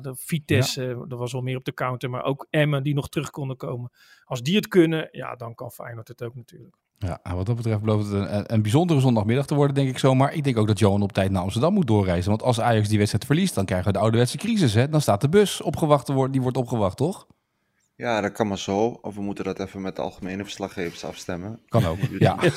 de Vitesse, ja. dat was wel meer op de counter, maar ook Emmen die nog terug konden komen. Als die het kunnen, ja, dan kan Feyenoord het ook natuurlijk. Ja, wat dat betreft belooft het een, een bijzondere zondagmiddag te worden, denk ik zo. Maar ik denk ook dat Johan op tijd naar Amsterdam moet doorreizen. Want als Ajax die wedstrijd verliest, dan krijgen we de ouderwetse crisis. Hè? Dan staat de bus opgewacht te worden, die wordt opgewacht, toch? Ja, dat kan maar zo. Of we moeten dat even met de algemene verslaggevers afstemmen. Kan ook, ja. <laughs>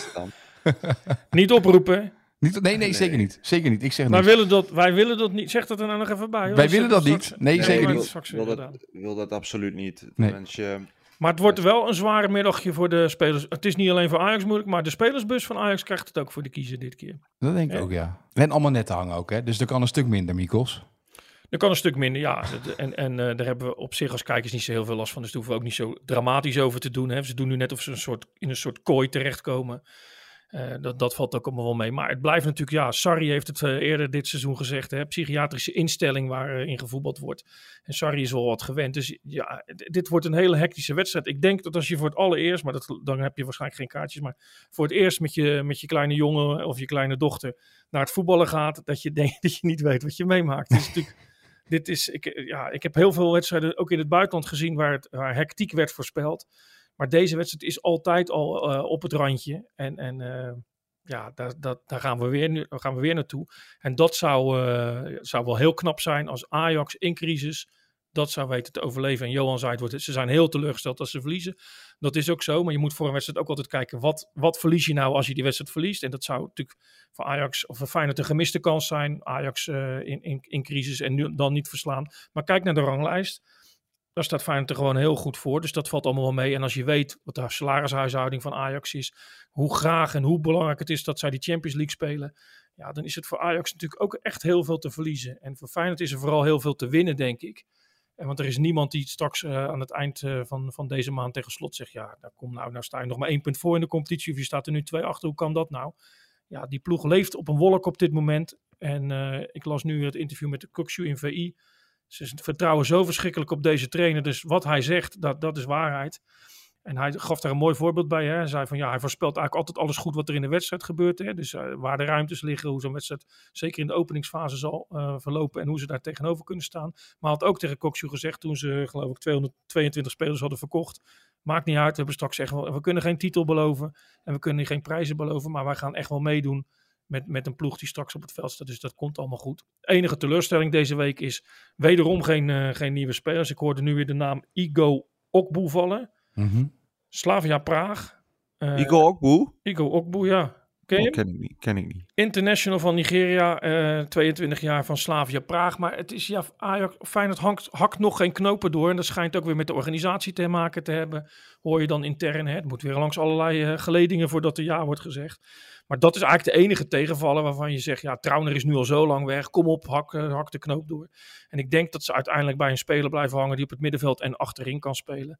<laughs> Niet oproepen. Niet, nee, nee, zeker niet. Zeker niet. Ik zeg wij willen dat, wij willen dat niet. Zeg dat er nou nog even bij. Hoor. Wij willen dat niet. Nee, nee zeker niet. Ik wil, dat, wil dat absoluut niet. Nee. Mensje, maar het wordt wel een zware middagje voor de spelers. Het is niet alleen voor Ajax moeilijk, maar de spelersbus van Ajax krijgt het ook voor de kiezer dit keer. Dat denk ik ja. ook, ja. En allemaal net hangen ook, hè. Dus er kan een stuk minder, Mikos. Er kan een stuk minder, ja. En, en uh, daar hebben we op zich als kijkers niet zo heel veel last van. Dus daar hoeven we ook niet zo dramatisch over te doen. Hè. Ze doen nu net of ze een soort, in een soort kooi terechtkomen. Uh, dat, dat valt ook allemaal wel mee. Maar het blijft natuurlijk, ja, Sarri heeft het uh, eerder dit seizoen gezegd, hè, psychiatrische instelling waarin uh, gevoetbald wordt. En Sarri is wel wat gewend. Dus ja, dit wordt een hele hectische wedstrijd. Ik denk dat als je voor het allereerst, maar dat, dan heb je waarschijnlijk geen kaartjes, maar voor het eerst met je, met je kleine jongen of je kleine dochter naar het voetballen gaat, dat je <laughs> denkt dat je niet weet wat je meemaakt. Natuurlijk, <laughs> dit is, ik, ja, ik heb heel veel wedstrijden ook in het buitenland gezien waar, het, waar hectiek werd voorspeld. Maar deze wedstrijd is altijd al uh, op het randje. En, en uh, ja, daar, daar, gaan, we weer, nu, gaan we weer naartoe. En dat zou, uh, zou wel heel knap zijn als Ajax in crisis dat zou weten te overleven. En Johan zei wordt, ze zijn heel teleurgesteld als ze verliezen. Dat is ook zo, maar je moet voor een wedstrijd ook altijd kijken, wat, wat verlies je nou als je die wedstrijd verliest? En dat zou natuurlijk voor Ajax of voor Feyenoord een gemiste kans zijn. Ajax in, in, in crisis en nu, dan niet verslaan. Maar kijk naar de ranglijst daar staat Feyenoord er gewoon heel goed voor. Dus dat valt allemaal wel mee. En als je weet wat de salarishuishouding van Ajax is, hoe graag en hoe belangrijk het is dat zij die Champions League spelen, ja, dan is het voor Ajax natuurlijk ook echt heel veel te verliezen. En voor Feyenoord is er vooral heel veel te winnen, denk ik. En want er is niemand die straks uh, aan het eind uh, van, van deze maand tegen slot zegt, ja, daar kom nou, nou sta je nog maar één punt voor in de competitie, of je staat er nu twee achter, hoe kan dat nou? Ja, die ploeg leeft op een wolk op dit moment. En uh, ik las nu het interview met de Kokshu in VI. Ze vertrouwen zo verschrikkelijk op deze trainer. Dus wat hij zegt, dat, dat is waarheid. En hij gaf daar een mooi voorbeeld bij. Hè. Hij zei van ja, hij voorspelt eigenlijk altijd alles goed wat er in de wedstrijd gebeurt. Hè. Dus uh, waar de ruimtes liggen, hoe zo'n wedstrijd zeker in de openingsfase zal uh, verlopen en hoe ze daar tegenover kunnen staan. Maar had ook tegen Kokshu gezegd toen ze geloof ik 222 spelers hadden verkocht. Maakt niet uit, we hebben straks wel, we kunnen geen titel beloven en we kunnen geen prijzen beloven, maar wij gaan echt wel meedoen met, met een ploeg die straks op het veld staat. Dus dat komt allemaal goed. Enige teleurstelling deze week is wederom geen, uh, geen nieuwe spelers. Ik hoorde nu weer de naam Igo Okbu vallen. Mm -hmm. Slavia Praag. Uh, Igo Okbu? Igo Okbu, ja. Ken je oh, ken, ik niet, ken ik niet. International van Nigeria, uh, 22 jaar van Slavia Praag. Maar het is, ja, Ajax, Feyenoord hangt, hakt nog geen knopen door. En dat schijnt ook weer met de organisatie te maken te hebben. Hoor je dan intern, hè? het moet weer langs allerlei uh, geledingen voordat er ja wordt gezegd. Maar dat is eigenlijk de enige tegenvaller waarvan je zegt, ja, Trauner is nu al zo lang weg. Kom op, hak, uh, hak de knoop door. En ik denk dat ze uiteindelijk bij een speler blijven hangen die op het middenveld en achterin kan spelen.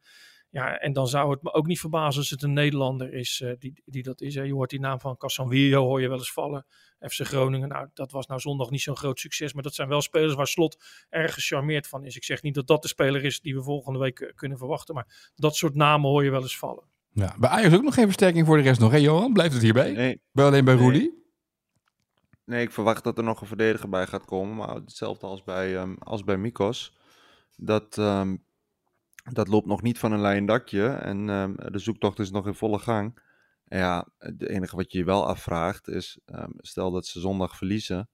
Ja, en dan zou het me ook niet verbazen als het een Nederlander is uh, die, die dat is. Je hoort die naam van Casanvillo, hoor je wel eens vallen. FC Groningen, nou, dat was nou zondag niet zo'n groot succes. Maar dat zijn wel spelers waar Slot erg gecharmeerd van is. Ik zeg niet dat dat de speler is die we volgende week uh, kunnen verwachten. Maar dat soort namen hoor je wel eens vallen. Ja, bij Ajax ook nog geen versterking voor de rest nog, hè Johan? Blijft het hierbij? Nee. Bij alleen bij Nee. Roelie? Nee, ik verwacht dat er nog een verdediger bij gaat komen. Maar hetzelfde als bij, ehm, als bij Mikos. Dat, ehm, dat loopt nog niet van een lijn dakje. En ehm, de zoektocht is nog in volle gang. En ja, het enige wat je je wel afvraagt is... stel dat ze zondag verliezen.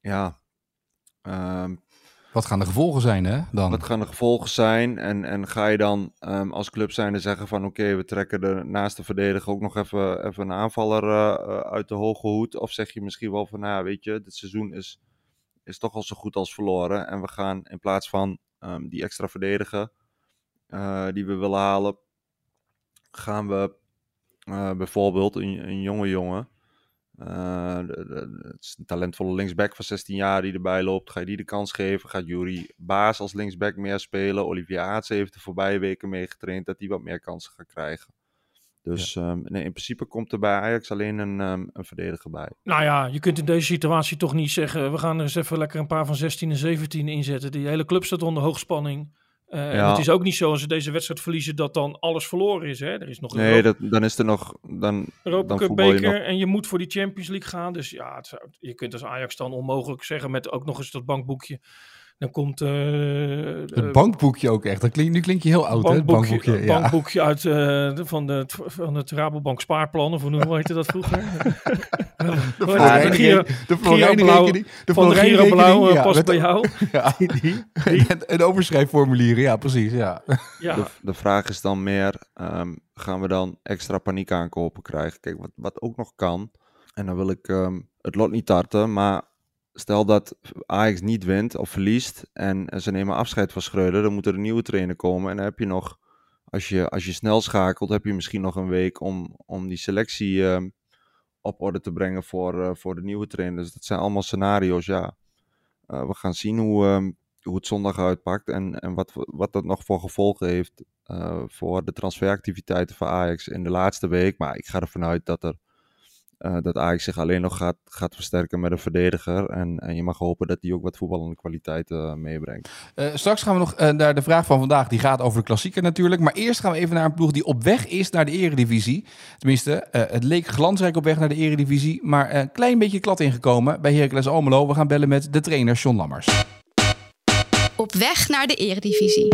Ja, Wat gaan de gevolgen zijn, hè? Dan? wat gaan de gevolgen zijn? En, en ga je dan ehm, als club zijnde zeggen van... Oké, we trekken de verdediger ook nog even, even een aanvaller eh, eh, uit de hoge hoed? Of zeg je misschien wel van... Nou weet je, dit seizoen is, is toch al zo goed als verloren. En we gaan in plaats van ehm, die extra verdediger eh, die we willen halen... Gaan we bijvoorbeeld een, een jonge jongen... eh, de- de- het is een talentvolle linksback van 16 jaar die erbij loopt. Ga je die de kans geven? Gaat Jury Baas als linksback meer spelen? Olivier Aartsen heeft de voorbije weken meegetraind dat hij wat meer kansen gaat krijgen. Dus ehm, nee, in principe komt er bij Ajax alleen een, ehm, een verdediger bij. Nou ja, je kunt in deze situatie toch niet zeggen... we gaan er eens even lekker een paar van 16 en 17 inzetten. Die hele club staat onder hoogspanning. Eh, Ja. het is ook niet zo als ze deze wedstrijd verliezen... dat dan alles verloren is. Hè? Er is nog een Nee, dat, dan is er nog. Dan, Europa dan Cup je beker... nog. en je moet voor die Champions League gaan. Dus ja, het zou- je kunt als Ajax dan onmogelijk zeggen... met ook nog eens dat bankboekje... Dan komt... eh, Het eh, bankboekje ook echt. Dat klinkt, nu klink je heel oud, hè? Het bankboekje, bankboekje. Ja. bankboekje uit, eh, de- van, de, van het Rabobank spaarplan, of hoe heette dat vroeger? <laughs> De Hoe heette dat? Florijn- Giro- de Florijn- Blauw- rekening- de van de Florijn Giro Blauw rekening, eh, ja, past bij jou. <laughs> Ja. En, <laughs> en overschrijfformulieren, ja, precies. Ja. Ja, De, de vraag is dan meer: ehm, gaan we dan extra paniek aankopen krijgen? Kijk, wat, wat ook nog kan. En dan wil ik ehm, het lot niet tarten, maar stel dat Ajax niet wint of verliest en ze nemen afscheid van Schreuder, dan moet er een nieuwe trainer komen. En dan heb je nog, als je, als je snel schakelt, heb je misschien nog een week om, om die selectie ehm, op orde te brengen voor, eh, voor de nieuwe trainer. Dus dat zijn allemaal scenario's, ja. Eh, we gaan zien hoe, ehm, hoe het zondag uitpakt en, en wat, wat dat nog voor gevolgen heeft eh, voor de transferactiviteiten van Ajax in de laatste week. Maar ik ga ervan uit dat, er, eh, dat Ajax zich alleen nog gaat, gaat versterken met een verdediger. En, en je mag hopen dat die ook wat voetballende kwaliteit eh, meebrengt. Eh, straks gaan we nog eh, naar de vraag van vandaag. Die gaat over de klassieker natuurlijk. Maar eerst gaan we even naar een ploeg die op weg is naar de eredivisie. Tenminste, eh, het leek glansrijk op weg naar de eredivisie. Maar een klein beetje klad ingekomen bij Heracles Almelo. We gaan bellen met de trainer John Lammers. Op weg naar de eredivisie.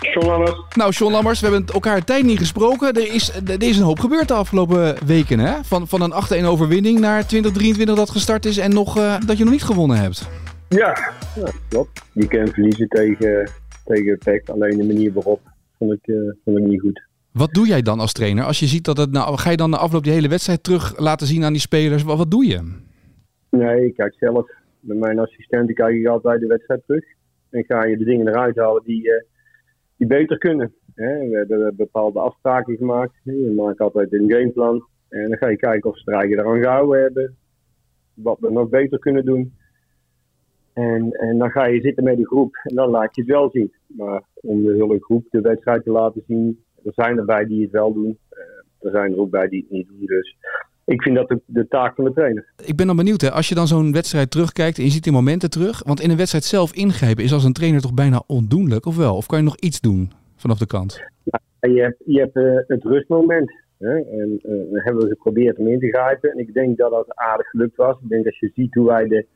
John Lammers. Nou, John Lammers, we hebben elkaar een tijd niet gesproken. Er is, er is een hoop gebeurd de afgelopen weken. Hè? Van, van een 8-1 overwinning naar 2023 dat gestart is en nog, eh, dat je nog niet gewonnen hebt. Ja, ja, klopt. Je kan verliezen tegen, tegen PEC. Alleen de manier waarop vond ik, eh, vond ik niet goed. Wat doe jij dan als trainer? Als je ziet dat het nou, ga je dan na afloop die hele wedstrijd terug laten zien aan die spelers? Wat, wat doe je? Nee, ik kijk zelf. Met mijn assistenten kijk ik altijd de wedstrijd terug. En ga je de dingen eruit halen die, eh, die beter kunnen. Hè, we hebben bepaalde afspraken gemaakt. Je maakt altijd een gameplan. En dan ga je kijken of strijken eraan gehouden hebben. Wat we nog beter kunnen doen. En, en dan ga je zitten met de groep. En dan laat je het wel zien. Maar om de hele groep de wedstrijd te laten zien. Er zijn erbij die het wel doen. Eh, er zijn er ook bij die het niet doen. Dus ik vind dat de, de taak van de trainer. Ik ben dan benieuwd, hè, als je dan zo'n wedstrijd terugkijkt en je ziet die momenten terug. Want in een wedstrijd zelf ingrijpen is als een trainer toch bijna ondoenlijk, of wel? Of kan je nog iets doen vanaf de kant? je hebt, je hebt uh, het rustmoment. Hè? En uh, dat hebben we geprobeerd om in te grijpen. En ik denk dat dat aardig gelukt was. Ik denk dat je ziet hoe wij de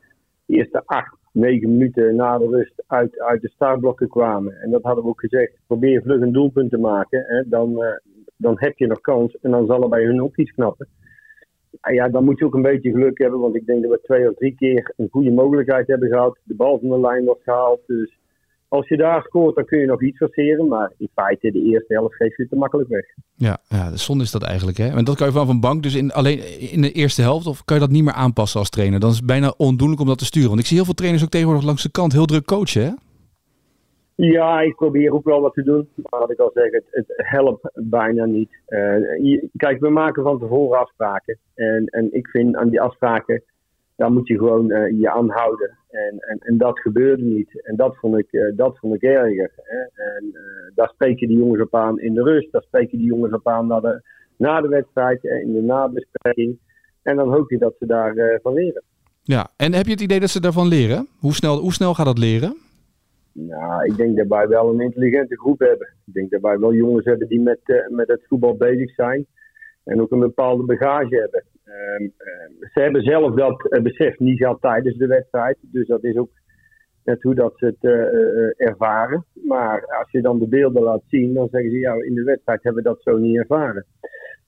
eerste acht, negen minuten na de rust uit, uit de startblokken kwamen. En dat hadden we ook gezegd. Probeer vlug een doelpunt te maken. Hè? Dan, uh, dan heb je nog kans. En dan zal er bij hun ook iets knappen. Ja, dan moet je ook een beetje geluk hebben. Want ik denk dat we twee of drie keer een goede mogelijkheid hebben gehad. De bal van de lijn was gehaald. Dus als je daar scoort, dan kun je nog iets forceren. Maar in feite, de eerste helft geef je te makkelijk weg. Ja, ja de zonde is dat eigenlijk. Hè? En dat kan je vanaf een bank, dus in, alleen in de eerste helft, of kan je dat niet meer aanpassen als trainer? Dan is het bijna ondoenlijk om dat te sturen. Want ik zie heel veel trainers ook tegenwoordig langs de kant heel druk coachen. Hè? Ja, ik probeer ook wel wat te doen. Maar wat ik al zeg, het, het helpt bijna niet. Uh, je, kijk, we maken van tevoren afspraken. En, en ik vind aan die afspraken, daar moet je gewoon uh, je aan houden. En, en, en dat gebeurde niet. En dat vond ik, uh, dat vond ik erger. Hè? En daar spreek je die jongens op aan in de rust. Daar spreek je die jongens op aan na de, na de wedstrijd, in de nabespreking. En dan hoop je dat ze daarvan van leren. Ja, en heb je het idee dat ze daarvan leren? Hoe snel, hoe snel gaat dat leren? Nou, ik denk dat wij wel een intelligente groep hebben. Ik denk dat wij wel jongens hebben die met, uh, met het voetbal bezig zijn. En ook een bepaalde bagage hebben. Uh, uh, ze hebben zelf dat besef niet gehad tijdens de wedstrijd. Dus dat is ook net hoe dat ze het ervaren. Maar als je dan de beelden laat zien, dan zeggen ze ja, in de wedstrijd hebben we dat zo niet ervaren.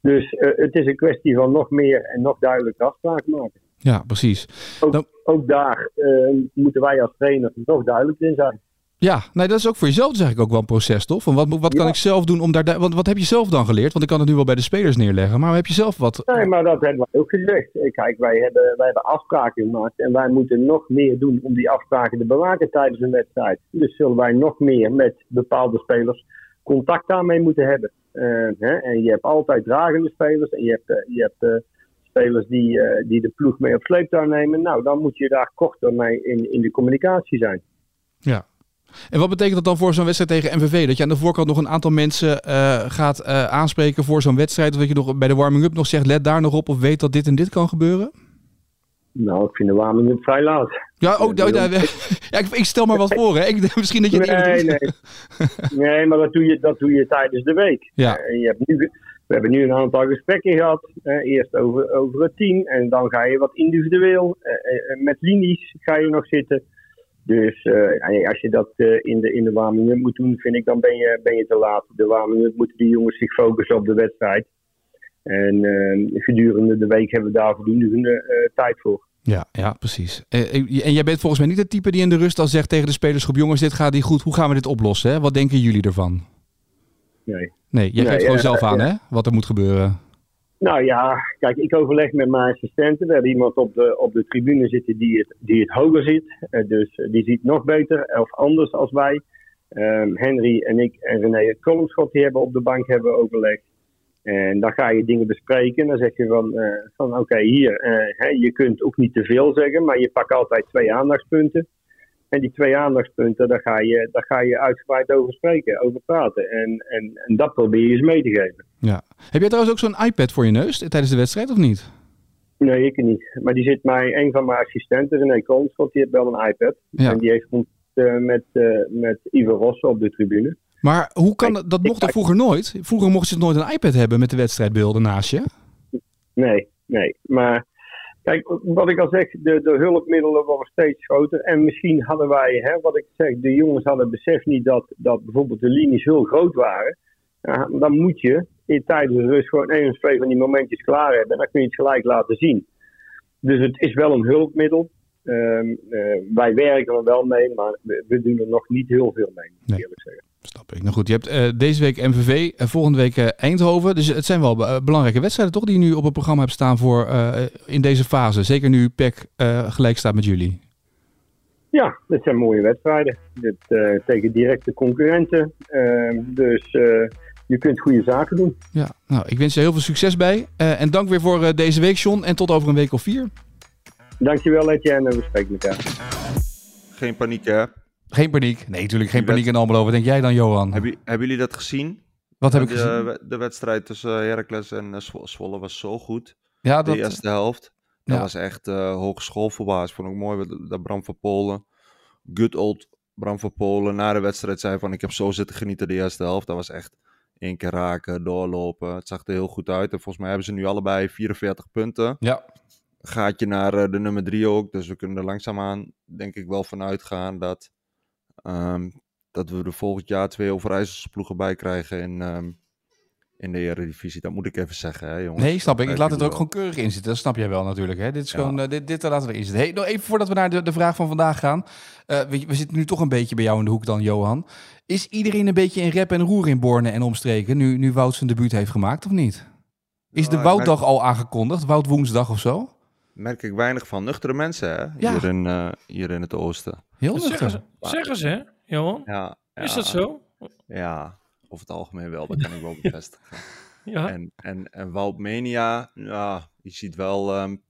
Dus het is een kwestie van nog meer en nog duidelijker afspraken maken. Ja, precies. Ook, dan... ook daar moeten wij als trainer nog duidelijk in zijn. Ja, nee, dat is ook voor jezelf dus eigenlijk ook wel een proces, toch? Van wat, wat kan ik zelf doen om daar... Want wat heb je zelf dan geleerd? Want ik kan het nu wel bij de spelers neerleggen, maar heb je zelf wat... Nee, maar dat hebben wij ook gezegd. Kijk, wij hebben, wij hebben afspraken gemaakt en wij moeten nog meer doen om die afspraken te bewaken tijdens een wedstrijd. Dus zullen wij nog meer met bepaalde spelers contact daarmee moeten hebben. Uh, hè? En je hebt altijd dragende spelers en je hebt, uh, je hebt uh, spelers die, die de ploeg mee op sleeptouw nemen. Nou, dan moet je daar korter mee in, in de communicatie zijn. Ja, en wat betekent dat dan voor zo'n wedstrijd tegen MVV? Dat je aan de voorkant nog een aantal mensen uh, gaat uh, aanspreken voor zo'n wedstrijd? Of dat je nog bij de warming-up nog zegt, let daar nog op of weet dat dit en dit kan gebeuren? Nou, ik vind de warming-up vrij laat. Ja, oh, ja, ja, <laughs> ja ik, ik, stel maar wat voor. Hè. Ik, misschien dat je het nee, nee. <laughs> nee, maar dat doe, je, dat doe je tijdens de week. Ja. Uh, je hebt nu, we hebben nu een aantal gesprekken gehad. eerst over, over het team. En dan ga je wat individueel. met linies ga je nog zitten. Dus uh, als je dat uh, in de, in de warming-up moet doen, vind ik, dan ben je, ben je te laat. De warming-up moeten die jongens zich focussen op de wedstrijd. En uh, gedurende de week hebben we daar voldoende tijd voor. Ja, ja precies. en jij bent volgens mij niet het type die in de rust al zegt tegen de spelersgroep... jongens, dit gaat niet goed, hoe gaan we dit oplossen? Hè? Wat denken jullie ervan? Nee. Nee, jij geeft gewoon zelf aan hè, wat er moet gebeuren. Nou ja, kijk, ik overleg met mijn assistenten. We hebben iemand op de, op de tribune zitten die het, die het hoger ziet. Uh, dus uh, die ziet nog beter of anders als wij. Um, Henry en ik en René Kolmschot die hebben op de bank hebben overlegd. En dan ga je dingen bespreken. Dan zeg je van, uh, van oké, hier, hè, je kunt ook niet te veel zeggen, maar je pakt altijd twee aandachtspunten. En die twee aandachtspunten, daar ga je, daar ga je uitgebreid over spreken, over praten. En, en, en dat probeer je eens mee te geven. Ja. Heb jij trouwens ook zo'n iPad voor je neus tijdens de wedstrijd of niet? Nee, ik niet. Maar die zit mij, een van mijn assistenten, René Koonsveld, die heeft wel een iPad. Ja. En die heeft uh, met, uh, met Ivo Rosse op de tribune. Maar hoe kan dat? Dat mocht er vroeger nooit. Vroeger mochten ze nooit een iPad hebben met de wedstrijdbeelden naast je. Nee, nee. Maar Kijk, wat ik al zeg, de, de hulpmiddelen worden steeds groter. En misschien hadden wij, hè, wat ik zeg, de jongens hadden besef niet dat, dat bijvoorbeeld de linies heel groot waren. Ja, dan moet je in tijdens de rust gewoon één of twee van die momentjes klaar hebben. En dan kun je het gelijk laten zien. Dus het is wel een hulpmiddel. Um, uh, wij werken er wel mee, maar we, we, doen er nog niet heel veel mee, moet ik eerlijk zeggen. Snap ik. Nou goed, je hebt uh, deze week MVV, uh, volgende week uh, Eindhoven. Dus het zijn wel belangrijke wedstrijden toch die je nu op het programma hebt staan voor in deze fase. Zeker nu PEC gelijk staat met jullie. Ja, dit zijn mooie wedstrijden. Dit, tegen directe concurrenten. Ehm, dus je kunt goede zaken doen. Ja, nou, ik wens je heel veel succes bij. en dank weer voor deze week, John. En tot over een week of vier. Dankjewel, Etienne. En we spreken elkaar. Geen paniek, hè? Geen paniek. Nee, natuurlijk geen paniek in Almelo. Wat denk jij dan, Johan? Hebben, hebben jullie dat gezien? Wat heb ik de, gezien? De wedstrijd tussen Heracles en uh, Zwolle was zo goed. Ja, dat... De eerste helft. Dat ja. was echt uh, hogeschool voorbaas. Vond ik mooi dat Bram van Polen, good old Bram van Polen, na de wedstrijd zei van ik heb zo zitten genieten de eerste helft. Dat was echt één keer raken, doorlopen. Het zag er heel goed uit. En volgens mij hebben ze nu allebei 44 punten. Ja. Gaat je naar uh, de nummer 3 ook. Dus we kunnen er langzaamaan, denk ik, wel van uitgaan dat, um, dat we er volgend jaar twee Overijsselse ploegen bij krijgen in, um, in de Eredivisie. Dat moet ik even zeggen, hè, jongens. Nee, snap ik. Ik laat het er ook gewoon keurig in zitten. Dat snap jij wel natuurlijk. Hè? Dit is ja. gewoon, uh, dit, dit laten we erin zitten. Hey, nog even voordat we naar de, de vraag van vandaag gaan. Uh, we, we, zitten nu toch een beetje bij jou in de hoek dan, Johan. Is iedereen een beetje in rep en roer in Borne en omstreken, nu, nu Wout zijn debuut heeft gemaakt, of niet? Is de Woutdag al aangekondigd? Wout woensdag of zo? Merk ik weinig van. Nuchtere mensen, hè? Ja. Hier, in, uh, hier in het oosten. Heel nuchter. zeggen ze, zeggen ze, hè, Johan? Ja, Is ja, dat zo? Ja, over het algemeen wel. Dat kan ik wel <laughs> bevestigen. Ja. En, en, en Wout Mania, ja, je ziet wel, um,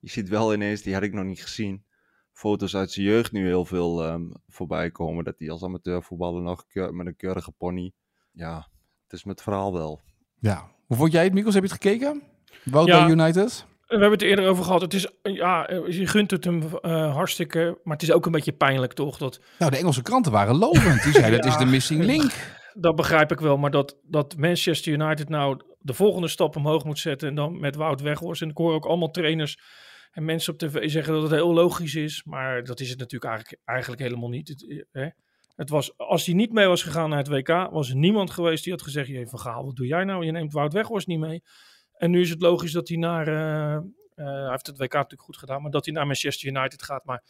je ziet wel ineens, die had ik nog niet gezien, foto's uit zijn jeugd nu heel veel um, voorbij komen. Dat hij als amateurvoetballer nog keur, met een keurige pony. Ja, het is met het verhaal wel. Ja. Hoe vond jij het, Mikos? Heb je het gekeken? Wout Ja. bij United? We hebben het er eerder over gehad. Het is, ja, je gunt het hem uh, hartstikke, maar het is ook een beetje pijnlijk toch? Dat, Nou, de Engelse kranten waren lovend. Die zeiden, <laughs> het is de missing link. dat begrijp ik wel, maar dat, dat Manchester United nou de volgende stap omhoog moet zetten en dan met Wout Weghorst. En ik hoor ook allemaal trainers en mensen op tv zeggen dat het heel logisch is, maar dat is het natuurlijk eigenlijk, eigenlijk helemaal niet. Het, hè? het was, als hij niet mee was gegaan naar het WK, was er niemand geweest die had gezegd, je van Gaal, wat doe jij nou? Je neemt Wout Weghorst niet mee. En nu is het logisch dat hij naar, uh, uh, hij heeft het WK natuurlijk goed gedaan, maar dat hij naar Manchester United gaat. Maar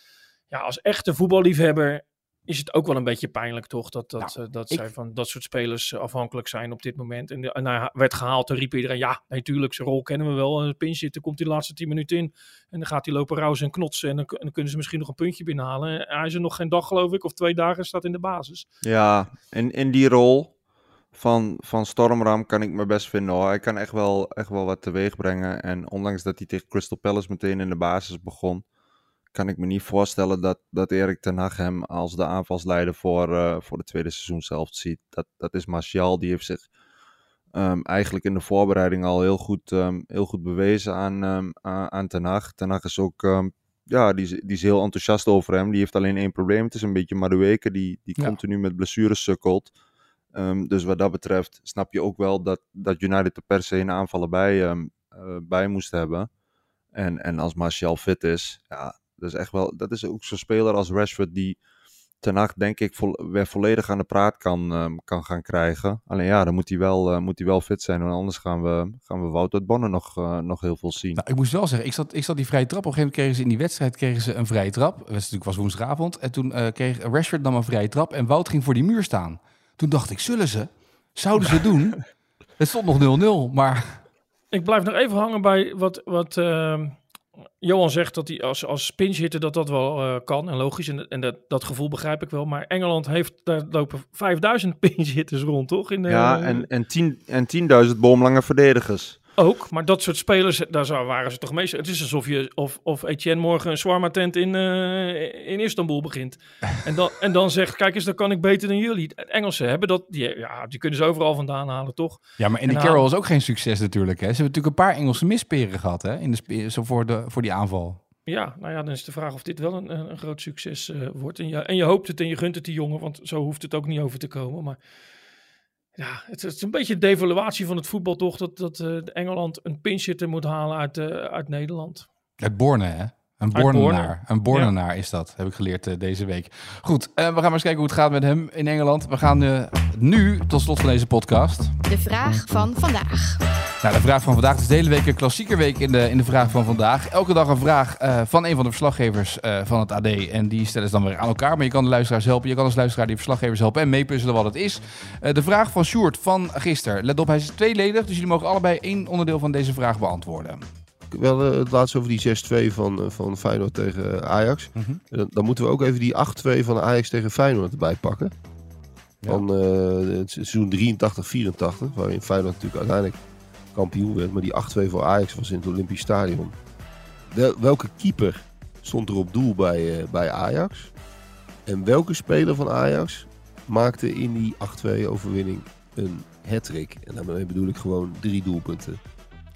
ja, als echte voetballiefhebber is het ook wel een beetje pijnlijk, toch? Dat, dat, Nou, uh, dat ik- zij van dat soort spelers afhankelijk zijn op dit moment. En, en hij werd gehaald, toen riep iedereen, ja, natuurlijk, zijn rol kennen we wel. Een pinch zitten, komt hij de laatste tien minuten in. En dan gaat hij lopen rauzen en knotsen. En dan, en dan kunnen ze misschien nog een puntje binnenhalen. En hij is er nog geen dag, geloof ik, of twee dagen staat in de basis. Ja, in, in die rol van, van Stormram kan ik me best vinden hoor. Hij kan echt wel, echt wel wat teweeg brengen. En ondanks dat hij tegen Crystal Palace meteen in de basis begon, kan ik me niet voorstellen dat, dat Erik ten Hag hem als de aanvalsleider voor, uh, voor de tweede seizoen zelf ziet. Dat, dat is Martial, die heeft zich um, eigenlijk in de voorbereiding al heel goed, um, heel goed bewezen aan, um, aan, ten Hag. Ten Hag is ook, ja, die, is- die is heel enthousiast over hem. Die heeft alleen één probleem, het is een beetje Madueke, die, die Ja. continu met blessures sukkelt. Um, dus wat dat betreft snap je ook wel dat, dat United er per se een aanvaller bij, um, uh, bij moest hebben. En, en als Martial fit is, ja, dat is echt wel, dat is ook zo'n speler als Rashford die ten Hag denk ik weer volledig aan de praat kan, um, kan gaan krijgen. Alleen ja, dan moet hij wel, uh, moet hij wel fit zijn, want anders gaan we, gaan we Wout uit Bonne nog, uh, nog heel veel zien. Nou, ik moest wel zeggen, ik zat, ik zat die vrije trap. Op een gegeven moment kregen ze in die wedstrijd kregen ze een vrije trap. Het was natuurlijk was woensdagavond. En toen kreeg Rashford dan een vrije trap. En Wout ging voor die muur staan. Toen dacht ik, zullen ze? Zouden ze doen? <laughs> Het stond nog 0-0, maar Ik blijf nog even hangen bij wat, wat uh, Johan zegt, dat hij als, als pinch hitter dat dat wel uh, kan en logisch. En, en dat, dat gevoel begrijp ik wel. Maar Engeland heeft, daar lopen 5000 <laughs> pinch hitters rond, toch? In de, ja, en, en, tien, en 10.000 boomlange verdedigers. Ook, maar dat soort spelers, daar zou, waren ze toch meestal. Het is alsof je of, of Etienne morgen een shawarma tent in, uh, in Istanbul begint. En dan, en dan zegt, kijk eens, dan kan ik beter dan jullie. Engelsen hebben dat, die, ja, die kunnen ze overal vandaan halen, toch? Ja, maar in de Carroll is ook geen succes natuurlijk. Hè? Ze hebben natuurlijk een paar Engelse misperen gehad hè? In de, zo voor, de, voor die aanval. Ja, nou ja, dan is de vraag of dit wel een, een, een groot succes uh, wordt. En je, en je hoopt het en je gunt het die jongen, want zo hoeft het ook niet over te komen. Maar ja, het, is een beetje de devaluatie van het voetbal toch, dat, dat uh, Engeland een pinchitter moet halen uit, uh, uit Nederland. Uit Borne, hè? Een Bornenaar. Een Bornenaar ja. is dat, heb ik geleerd uh, deze week. Goed, we gaan maar eens kijken hoe het gaat met hem in Engeland. We gaan nu tot slot van deze podcast. De vraag van vandaag. Nou, de vraag van vandaag het is de hele week een klassiekerweek in de, in de vraag van vandaag. Elke dag een vraag uh, van een van de verslaggevers uh, van het AD. En die stellen ze dan weer aan elkaar. Maar je kan de luisteraars helpen. Je kan als luisteraar die verslaggevers helpen en meepuzzelen wat het is. Uh, de vraag van Sjoerd van gisteren. Let op, hij is tweeledig. Dus jullie mogen allebei één onderdeel van deze vraag beantwoorden. Wel het laatste over die 6-2 van, van Feyenoord tegen Ajax. Mm -hmm. dan, dan, moeten we ook even die 8-2 van Ajax tegen Feyenoord erbij pakken. Ja. Van het seizoen 83-84. Waarin Feyenoord natuurlijk uiteindelijk kampioen werd. Maar die 8-2 voor Ajax was in het Olympisch Stadion. Wel, welke keeper stond er op doel bij, uh, bij Ajax? En welke speler van Ajax maakte in die 8-2 overwinning een hat-trick? En daarmee bedoel ik gewoon drie doelpunten.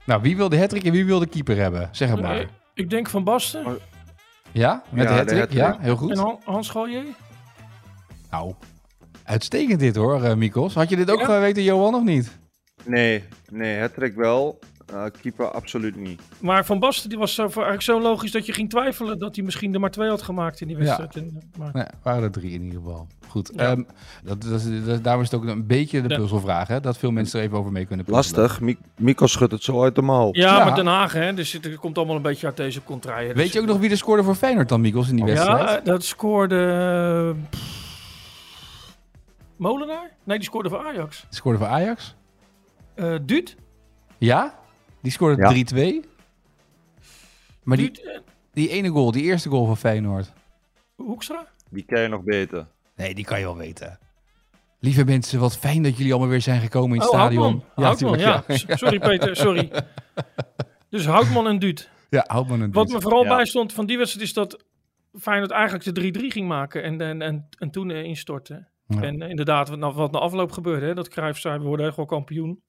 Nou, wie wil de hat-trick en wie wil de keeper hebben? Zeg het maar. Nee, ik denk Van Basten. Oh. Ja, met ja, de hat-trick? Ja, heel goed. En Han Hans Gallier? Nou, Uitstekend dit hoor, uh, Mikos. Had je dit ook Ja. geweten, Johan, of niet? Nee, nee, het trek wel. Uh, keeper absoluut niet. Maar Van Basten die was zo, eigenlijk zo logisch dat je ging twijfelen dat hij misschien er maar twee had gemaakt in die wedstrijd. Eh, maar, Nee, waren er drie in ieder geval. Goed. Ja. ehm, dat, dat, daarom is het ook een beetje de Ja. puzzelvraag, hè? Dat veel mensen er even over mee kunnen puzzelen. Lastig, Mi Mikko schudt het zo uit de mouw. ja, Ja. maar Den Haag, hè, dus het komt allemaal een beetje uit deze contraien. Weet je ook nog wie er scoorde voor Feyenoord dan, Mikos, in die wedstrijd? Ja, dat scoorde... eh, pff, Molenaar? Nee, die scoorde voor Ajax. Die scoorde voor Ajax? Eh Duut? Ja? Die scoorde Ja. 3-2. Maar die, Duut en die ene goal, die eerste goal van Feyenoord. Hoekstra? Die ken je nog beter. Nee, die kan je wel weten. Lieve mensen, wat fijn dat jullie allemaal weer zijn gekomen in het Oh, stadion. Houtman. Houtman, tuurlijk, ja. <laughs> Sorry Peter, sorry. Dus Houtman en Duut. Ja, Houtman en Wat Duut. me vooral Ja. bijstond van die wedstrijd is dat Feyenoord eigenlijk de 3-3 ging maken en, en, en, en toen eh, instortte. Ja. En eh, inderdaad, wat, na- wat na afloop gebeurde, hè, dat Cruijff zei, we worden echt wel kampioen.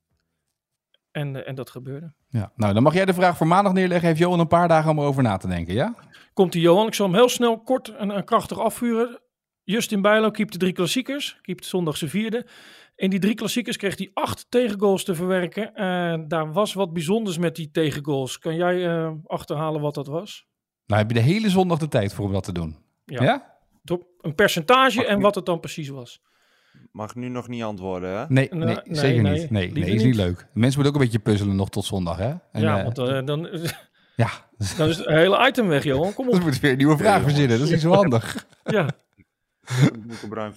En, eh, en dat gebeurde. Ja. Nou, dan mag jij de vraag voor maandag neerleggen. Heeft Johan een paar dagen om erover na te denken, ja? Komt die Johan, ik zal hem heel snel, kort en, en krachtig afvuren. Justin Bijlo keepte drie klassiekers, keepte zondag zijn vierde. In die drie klassiekers kreeg hij acht tegengoals te verwerken. En daar was wat bijzonders met die tegengoals. Kan jij eh, achterhalen wat dat was? Nou, heb je de hele zondag de tijd voor om dat te doen. Ja. Ja? Een percentage en wat het dan precies was. Mag nu nog niet antwoorden, hè? Nee, Nee, zeker nee, niet. Nee, nee, is niet leuk. Mensen moeten ook een beetje puzzelen nog tot zondag, hè? En, ja, eh, want eh, dan, ja, dan is het hele item weg, Johan. Kom <laughs> dan op. moet je weer een nieuwe vraag verzinnen. Dat is niet zo handig. Ja.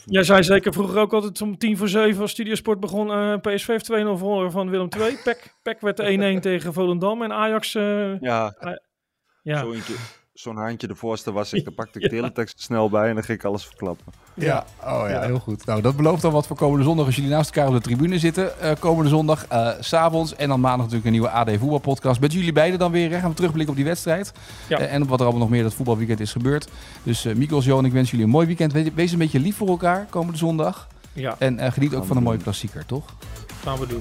Jij zei zeker vroeger ook altijd om tien voor zeven als Studiosport begon. eh, PSV heeft 2-0 verloren van Willem II. PEC, PEC werd de 1-1 tegen Volendam. En Ajax, eh, Ja, ja. zo eentje- zo'n handje de voorste was ik. Daar <laughs> pakte ik de teletext snel bij en dan ging ik alles verklappen. Ja, oh ja, heel goed. Nou, dat belooft dan wat voor komende zondag als jullie naast elkaar op de tribune zitten. Eh, komende zondag, eh, s s'avonds en dan maandag natuurlijk een nieuwe AD voetbalpodcast. Met jullie beiden dan weer. Hè? Gaan we terugblikken op die wedstrijd. Ja. Eh, en op wat er allemaal nog meer dat voetbalweekend is gebeurd. Dus eh Mikos, Johan, ik wens jullie een mooi weekend. We- Wees een beetje lief voor elkaar komende zondag. ja, En eh, geniet ook van een mooie klassieker, toch? gaan we doen.